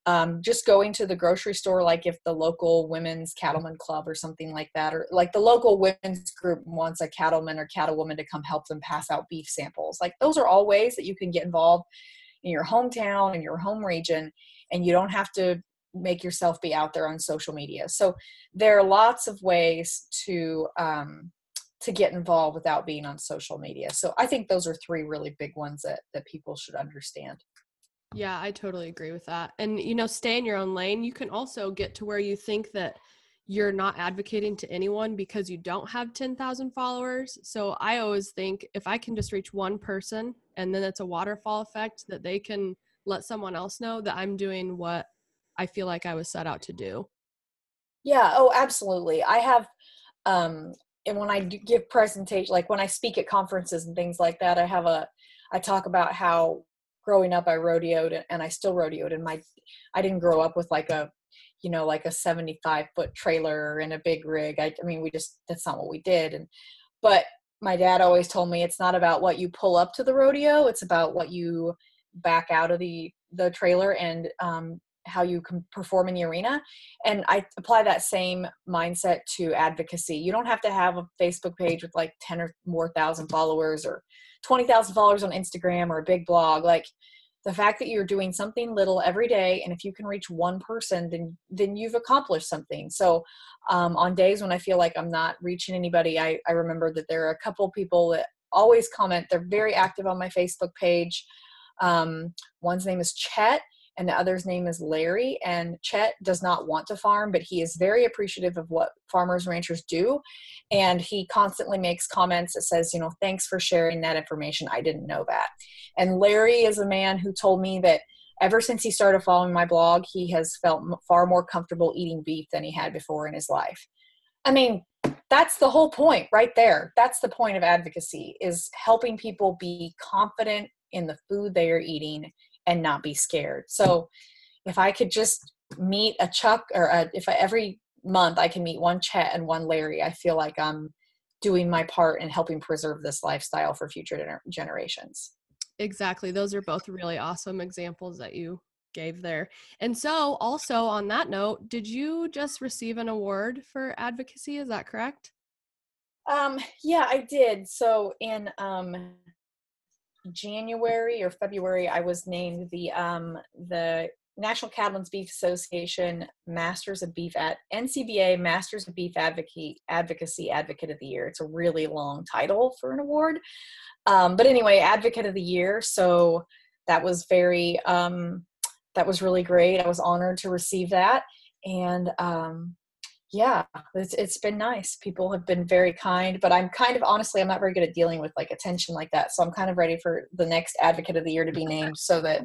um, just going to the grocery store, like if the local women's cattleman club or something like that, or like the local women's group wants a cattleman or cattlewoman to come help them pass out beef samples. Like those are all ways that you can get involved in your hometown in your home region, and you don't have to make yourself be out there on social media. So there are lots of ways to um, to get involved without being on social media. So I think those are three really big ones that that people should understand. Yeah, I totally agree with that. And you know, stay in your own lane. You can also get to where you think that you're not advocating to anyone because you don't have 10,000 followers. So I always think if I can just reach one person and then it's a waterfall effect that they can let someone else know that I'm doing what I feel like I was set out to do. Yeah, oh, absolutely. I have um and when I give presentation like when I speak at conferences and things like that, I have a I talk about how growing up I rodeoed and I still rodeoed and my I didn't grow up with like a you know like a 75 foot trailer and a big rig I, I mean we just that's not what we did and but my dad always told me it's not about what you pull up to the rodeo it's about what you back out of the the trailer and um, how you can perform in the arena. And i apply that same mindset to advocacy. You don't have to have a facebook page with like 10 or more thousand followers or 20,000 followers on instagram or a big blog. Like the fact that you're doing something little every day and if you can reach one person then then you've accomplished something. So um, on days when i feel like i'm not reaching anybody I, I remember that there are a couple people that always comment. They're very active on my facebook page. Um, one's name is chet and the other's name is Larry. And Chet does not want to farm, but he is very appreciative of what farmers ranchers do. And he constantly makes comments that says, you know, thanks for sharing that information. I didn't know that. And Larry is a man who told me that ever since he started following my blog, he has felt far more comfortable eating beef than he had before in his life. I mean, that's the whole point right there. That's the point of advocacy is helping people be confident in the food they are eating and not be scared. So if I could just meet a Chuck or a, if I, every month I can meet one Chet and one Larry, I feel like I'm doing my part in helping preserve this lifestyle for future gener- generations. Exactly. Those are both really awesome examples that you gave there. And so, also on that note, did you just receive an award for advocacy? Is that correct? Um, yeah, I did. So in um, January or February, I was named the um, the National Cattlemen's Beef Association Masters of Beef at NCBA Masters of Beef Advocate Advocacy Advocate of the Year. It's a really long title for an award, um, but anyway, Advocate of the Year. So that was very um, that was really great. I was honored to receive that, and um, yeah it's, it's been nice. People have been very kind but i'm kind of honestly i'm not very good at dealing with like attention like that so i'm kind of ready for the next advocate of the year to be named so that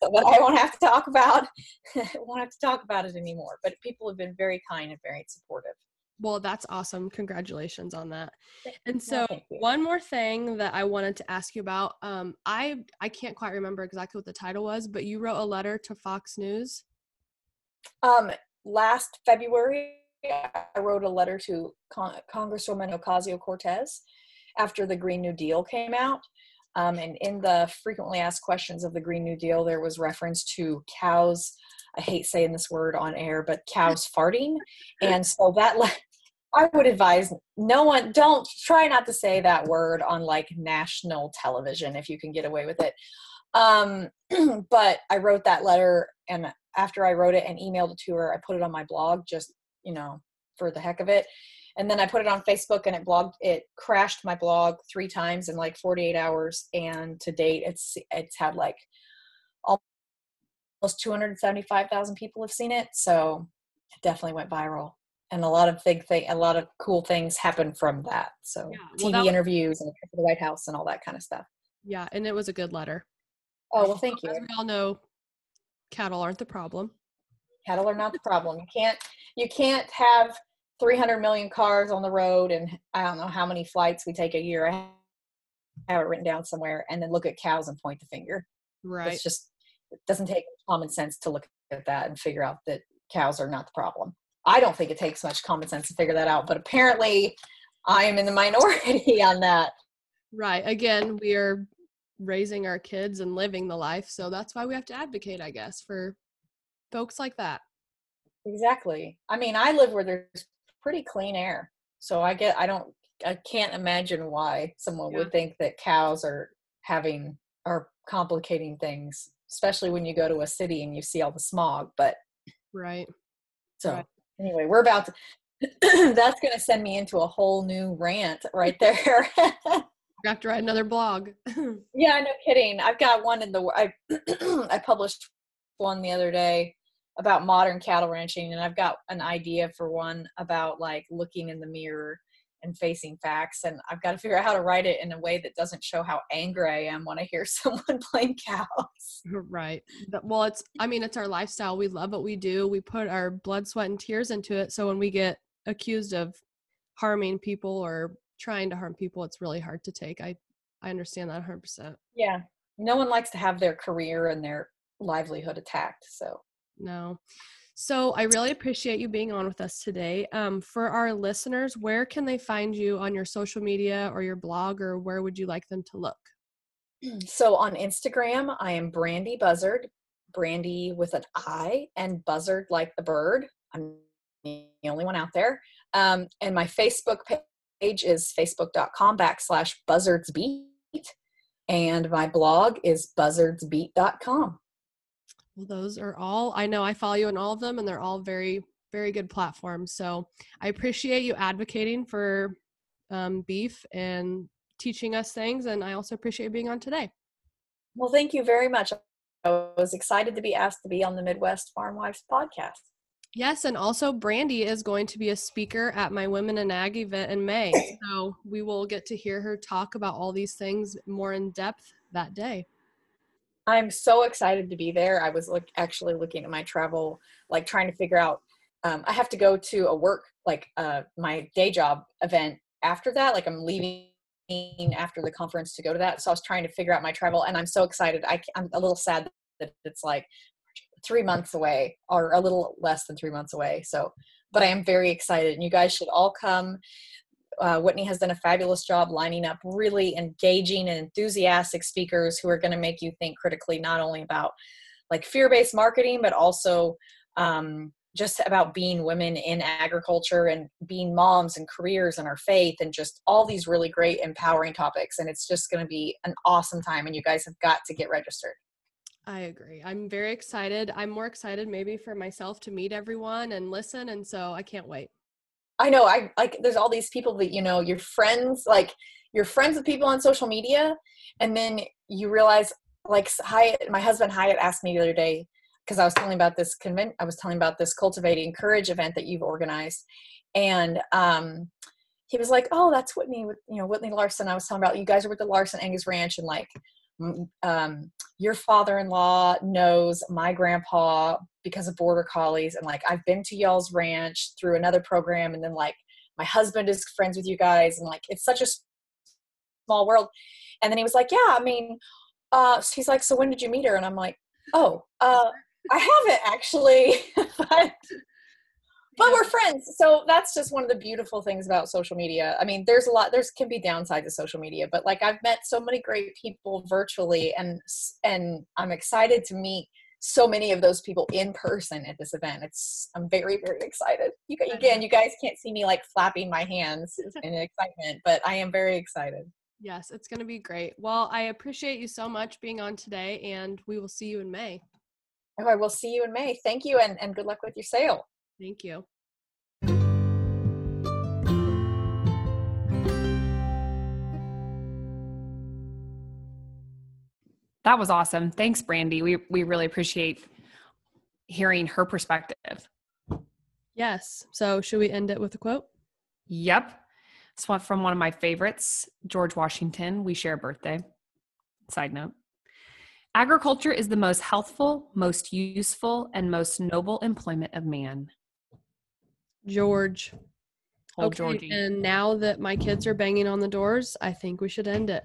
that i won't have to talk about won't have to talk about it anymore but people have been very kind and very supportive. Well that's awesome. Congratulations on that. And so one more thing that i wanted to ask you about um, i i can't quite remember exactly what the title was but you wrote a letter to fox news? Um last february I wrote a letter to Con- Congresswoman Ocasio Cortez after the Green New Deal came out. Um, and in the frequently asked questions of the Green New Deal, there was reference to cows. I hate saying this word on air, but cows farting. And so that, le- I would advise no one, don't try not to say that word on like national television if you can get away with it. Um, but I wrote that letter, and after I wrote it and emailed it to her, I put it on my blog just you know, for the heck of it. And then I put it on Facebook and it blogged it crashed my blog three times in like 48 hours. And to date it's it's had like almost 275,000 people have seen it. So it definitely went viral. And a lot of big thing, a lot of cool things happened from that. So yeah, well, TV that was- interviews and the White House and all that kind of stuff. Yeah, and it was a good letter. Oh well, thank you. As we all know, cattle aren't the problem cattle are not the problem. You can't you can't have 300 million cars on the road and i don't know how many flights we take a year. I have it written down somewhere and then look at cows and point the finger. Right. it's just it doesn't take common sense to look at that and figure out that cows are not the problem. I don't think it takes much common sense to figure that out but apparently i am in the minority on that. Right. Again we are raising our kids and living the life so that's why we have to advocate i guess for folks like that. Exactly. I mean, I live where there's pretty clean air. So I get I don't I can't imagine why someone yeah. would think that cows are having are complicating things, especially when you go to a city and you see all the smog, but Right. So right. anyway, we're about to that's going to send me into a whole new rant right there. You have to write another blog. Yeah, no kidding. I've got one in the I I published one the other day about modern cattle ranching and I've got an idea for one about like looking in the mirror and facing facts and I've got to figure out how to write it in a way that doesn't show how angry I am when I hear someone blame cows. right. Well, it's, I mean, it's our lifestyle. We love what we do. We put our blood, sweat, and tears into it. So when we get accused of harming people or trying to harm people, it's really hard to take. I, I understand that 100%. Yeah. No one likes to have their career and their livelihood attacked. So No. So I really appreciate you being on with us today. Um, for our listeners, where can they find you on your social media or your blog, or where would you like them to look? so on Instagram, I am Brandy Buzzard, Brandy with an I and Buzzard like the bird. I'm the only one out there. Um, and my Facebook page is facebook.com backslash buzzardsbeat. And my blog is buzzardsbeat.com. Well, those are all I know. I follow you on all of them, and they're all very, very good platforms. So I appreciate you advocating for um, beef and teaching us things, and I also appreciate being on today. Well, thank you very much. I was excited to be asked to be on the Midwest Farm Wives podcast. Yes, and also Brandy is going to be a speaker at my Women in Ag event in May. So we will get to hear her talk about all these things more in depth that day. I'm so excited to be there. I was look actually looking at my travel, like trying to figure out. Um, I have to go to a work like uh, my day job event after that. Like I'm leaving after the conference to go to that. So I was trying to figure out my travel, and I'm so excited. I, I'm a little sad that it's like three months away, or a little less than three months away. So, but I am very excited, and you guys should all come. Uh, Whitney has done a fabulous job lining up really engaging and enthusiastic speakers who are going to make you think critically not only about like fear-based marketing but also um, just about being women in agriculture and being moms and careers and our faith and just all these really great empowering topics and it's just going to be an awesome time and you guys have got to get registered I agree. I'm very excited. I'm more excited maybe for myself to meet everyone and listen. And so I can't wait. I know I like there's all these people that you know you're friends like you're friends with people on social media and then you realize like Hyatt my husband Hyatt asked me the other day because I was telling about this convent I was telling about this cultivating courage event that you've organized and um he was like oh that's Whitney with you know Whitney Larson I was telling about you guys are with the Larson Angus Ranch and like um, your father-in-law knows my grandpa because of border collies and like i've been to y'all's ranch through another program and then like my husband is friends with you guys and like it's such a small world. And then he was like yeah i mean uh so he's like so when did you meet her? And i'm like oh uh i haven't actually. But but we're friends so that's just one of the beautiful things about social media. I mean there's a lot there's can be downsides to social media but like i've met so many great people virtually and and i'm excited to meet so many of those people in person at this event. It's i'm very very excited. You again you guys can't see me like flapping my hands in excitement but i am very excited. Yes, it's going to be great. Well, I appreciate you so much being on today, and we will see you in May. oh, i will see you in may. Thank you and, and good luck with your sale Thank you. That was awesome. Thanks, Brandy. We we really appreciate hearing her perspective. Yes. So, should we end it with a quote? Yep. This one from one of my favorites, George Washington. We share a birthday. Side note. Agriculture is the most healthful, most useful, and most noble employment of man. George. Old okay. Georgie. And now that my kids are banging on the doors, I think we should end it.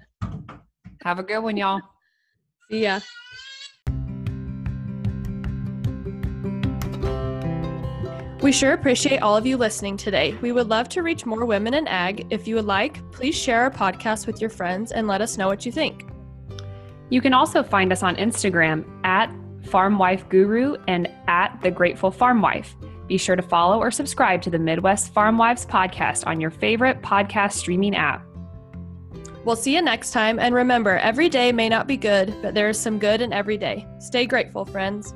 Have a good one, y'all. See ya. We sure appreciate all of you listening today. We would love to reach more women in ag. If you would like, please share our podcast with your friends and let us know what you think. You can also find us on Instagram at Farm Wife Guru and at The Grateful Farm Wife. Be sure to follow or subscribe to the Midwest Farm Wives podcast on your favorite podcast streaming app. We'll see you next time. And remember, every day may not be good, but there is some good in every day. Stay grateful, friends.